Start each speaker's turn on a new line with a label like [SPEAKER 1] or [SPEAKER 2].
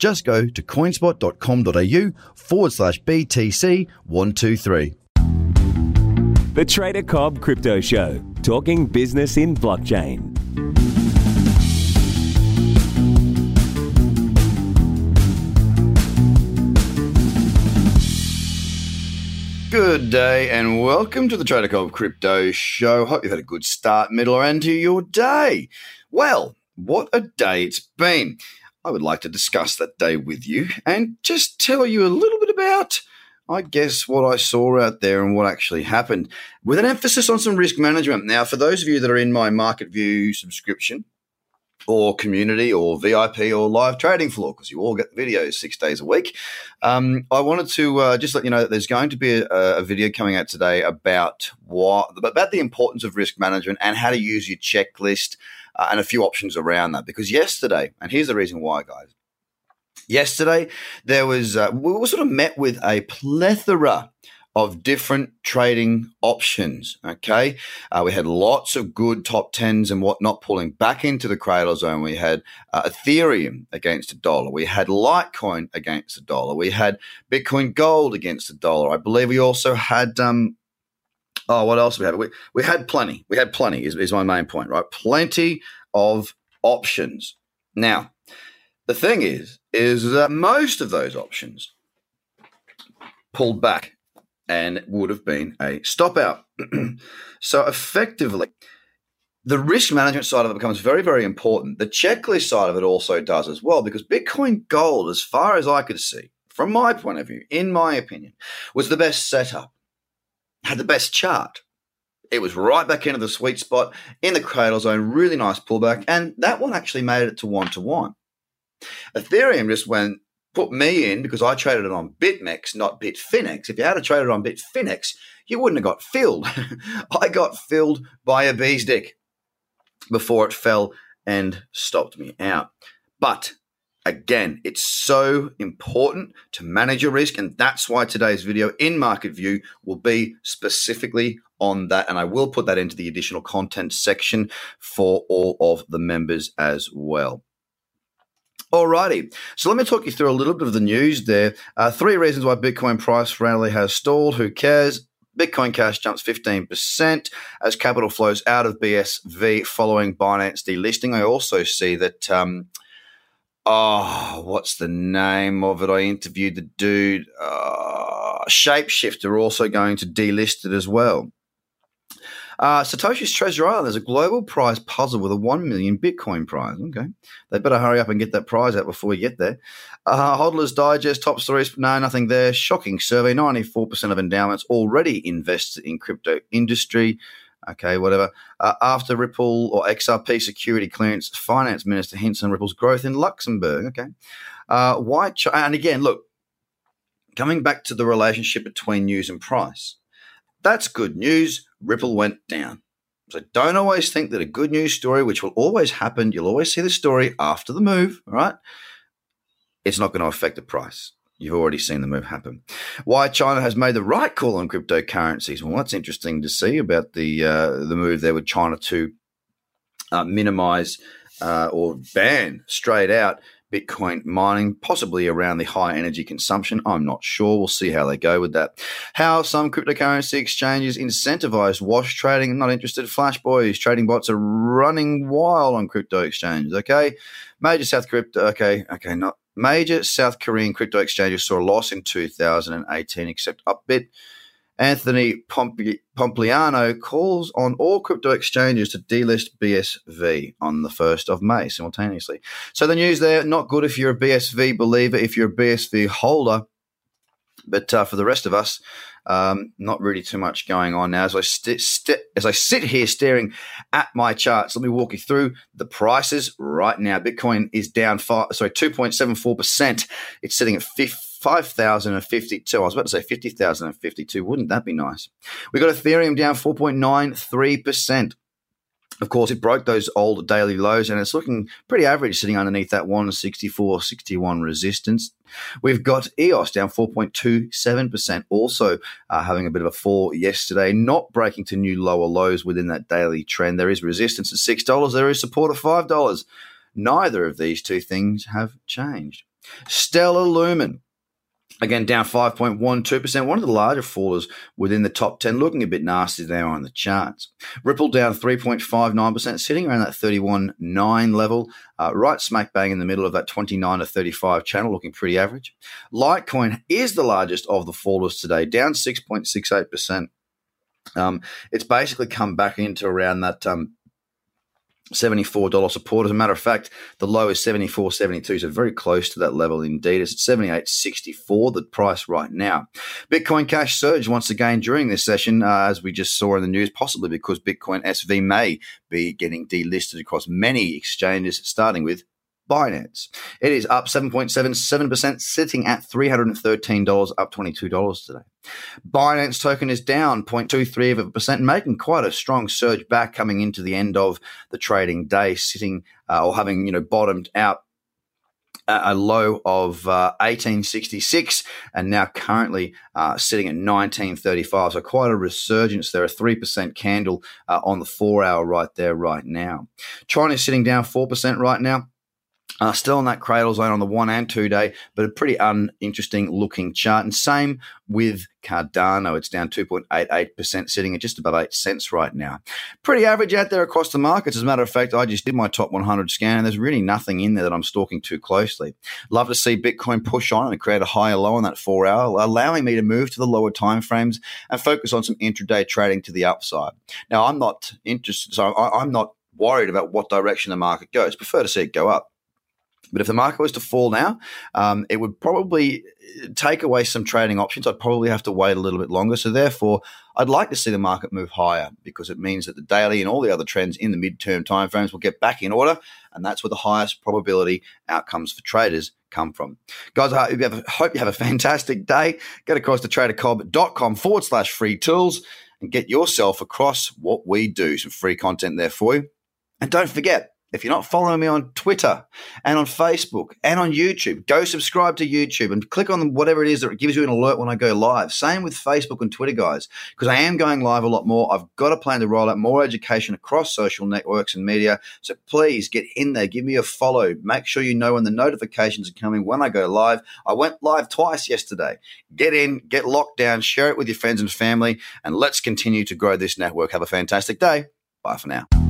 [SPEAKER 1] Just go to coinspot.com.au forward slash BTC123.
[SPEAKER 2] The Trader Cobb Crypto Show, talking business in blockchain.
[SPEAKER 1] Good day and welcome to the Trader Cobb Crypto Show. Hope you've had a good start, middle, or end to your day. Well, what a day it's been. I would like to discuss that day with you and just tell you a little bit about, I guess, what I saw out there and what actually happened, with an emphasis on some risk management. Now, for those of you that are in my Market View subscription, or community or VIP or live trading floor because you all get videos six days a week. Um, I wanted to uh, just let you know that there's going to be a, a, video coming out today about what about the importance of risk management and how to use your checklist uh, and a few options around that. Because yesterday, and here's the reason why, guys. Yesterday, there was uh, we were sort of met with a plethora of different trading options. Okay. Uh, we had lots of good top tens and whatnot pulling back into the cradle zone. We had uh, Ethereum against a dollar. We had Litecoin against a dollar. We had Bitcoin Gold against a dollar. I believe we also had, um, oh, what else we had? We, we had plenty. We had plenty, is, is my main point, right? Plenty of options. Now, the thing is, is that most of those options pulled back and would have been a stop out. so effectively, the risk management side of it becomes very, very important. The checklist side of it also does as well, because Bitcoin Gold, as far as I could see, from my point of view, in my opinion, was the best setup, had the best chart. It was right back into the sweet spot in the cradle zone, really nice pullback, and that one actually made it to one to one. Ethereum just went put me in because I traded it on BitMEX, not Bitfinex. If you had traded on Bitfinex, you wouldn't have got filled. I got filled by a bee's dick before it fell and stopped me out. But again, it's so important to manage your risk. And that's why today's video in Market View will be specifically on that. And I will put that into the additional content section for all of the members as well. Alrighty, so let me talk you through a little bit of the news there. Uh, three reasons why Bitcoin price rally has stalled. Who cares? Bitcoin Cash jumps 15% as capital flows out of BSV following Binance delisting. I also see that, um, oh, what's the name of it? I interviewed the dude. Uh, Shapeshifter also going to delist it as well. Uh, Satoshi's Treasure Island is a global prize puzzle with a 1 million Bitcoin prize. Okay. They better hurry up and get that prize out before we get there. Uh, Hodler's Digest, top stories. No, nothing there. Shocking survey 94% of endowments already invested in crypto industry. Okay, whatever. Uh, after Ripple or XRP security clearance, Finance Minister hints on Ripple's growth in Luxembourg. Okay. Uh, why? Ch- and again, look, coming back to the relationship between news and price. That's good news. Ripple went down. So don't always think that a good news story, which will always happen, you'll always see the story after the move, right? It's not going to affect the price. You've already seen the move happen. Why China has made the right call on cryptocurrencies. Well, that's interesting to see about the uh, the move there with China to uh, minimize uh, or ban straight out Bitcoin mining, possibly around the high energy consumption. I'm not sure. We'll see how they go with that. How some cryptocurrency exchanges incentivize wash trading. I'm not interested. Flash boys, trading bots are running wild on crypto exchanges. Okay. Major South crypto. Okay. Okay. Not major South Korean crypto exchanges saw a loss in 2018, except Upbit. Anthony Pompliano calls on all crypto exchanges to delist BSV on the 1st of May simultaneously. So the news there, not good if you're a BSV believer, if you're a BSV holder. But uh, for the rest of us, um, not really too much going on now. As I st- st- as I sit here staring at my charts, let me walk you through the prices right now. Bitcoin is down five, sorry, two point seven four percent. It's sitting at 50, 5,052. I was about to say 50,052. Wouldn't that be nice? We got Ethereum down 4.93%. Of course, it broke those old daily lows and it's looking pretty average sitting underneath that 164, 61 resistance. We've got EOS down 4.27%, also uh, having a bit of a fall yesterday, not breaking to new lower lows within that daily trend. There is resistance at $6, there is support at $5. Neither of these two things have changed. Stellar Lumen Again, down 5.12%, one of the larger fallers within the top 10, looking a bit nasty there on the charts. Ripple down 3.59%, sitting around that 31.9 level, uh, right smack bang in the middle of that 29 to 35 channel, looking pretty average. Litecoin is the largest of the fallers today, down 6.68%. Um, it's basically come back into around that um, $74 support. As a matter of fact, the low is 74.72, so very close to that level indeed. It's at 78.64, the price right now. Bitcoin Cash surged once again during this session, uh, as we just saw in the news, possibly because Bitcoin SV may be getting delisted across many exchanges, starting with Binance. It is up 7.77%, sitting at $313, up $22 today. Binance token is down 0.23 of a percent, making quite a strong surge back coming into the end of the trading day, sitting uh, or having you know bottomed out a low of uh, 1866 and now currently uh, sitting at 1935. So quite a resurgence there, a 3% candle uh, on the four hour right there, right now. China is sitting down 4% right now. Uh, still in that cradle zone on the one and two day, but a pretty uninteresting looking chart. And same with Cardano. It's down 2.88%, sitting at just above 8 cents right now. Pretty average out there across the markets. As a matter of fact, I just did my top 100 scan, and there's really nothing in there that I'm stalking too closely. Love to see Bitcoin push on and create a higher low on that four hour, allowing me to move to the lower time frames and focus on some intraday trading to the upside. Now, I'm not interested, so I'm not worried about what direction the market goes. Prefer to see it go up. But if the market was to fall now, um, it would probably take away some trading options. I'd probably have to wait a little bit longer. So therefore, I'd like to see the market move higher because it means that the daily and all the other trends in the midterm timeframes will get back in order, and that's where the highest probability outcomes for traders come from. Guys, I hope you have a fantastic day. Get across to tradercobb.com forward slash free tools and get yourself across what we do. Some free content there for you. And don't forget, if you're not following me on Twitter and on Facebook and on YouTube, go subscribe to YouTube and click on whatever it is that gives you an alert when I go live. Same with Facebook and Twitter, guys, because I am going live a lot more. I've got a plan to roll out more education across social networks and media. So please get in there, give me a follow. Make sure you know when the notifications are coming when I go live. I went live twice yesterday. Get in, get locked down, share it with your friends and family, and let's continue to grow this network. Have a fantastic day. Bye for now.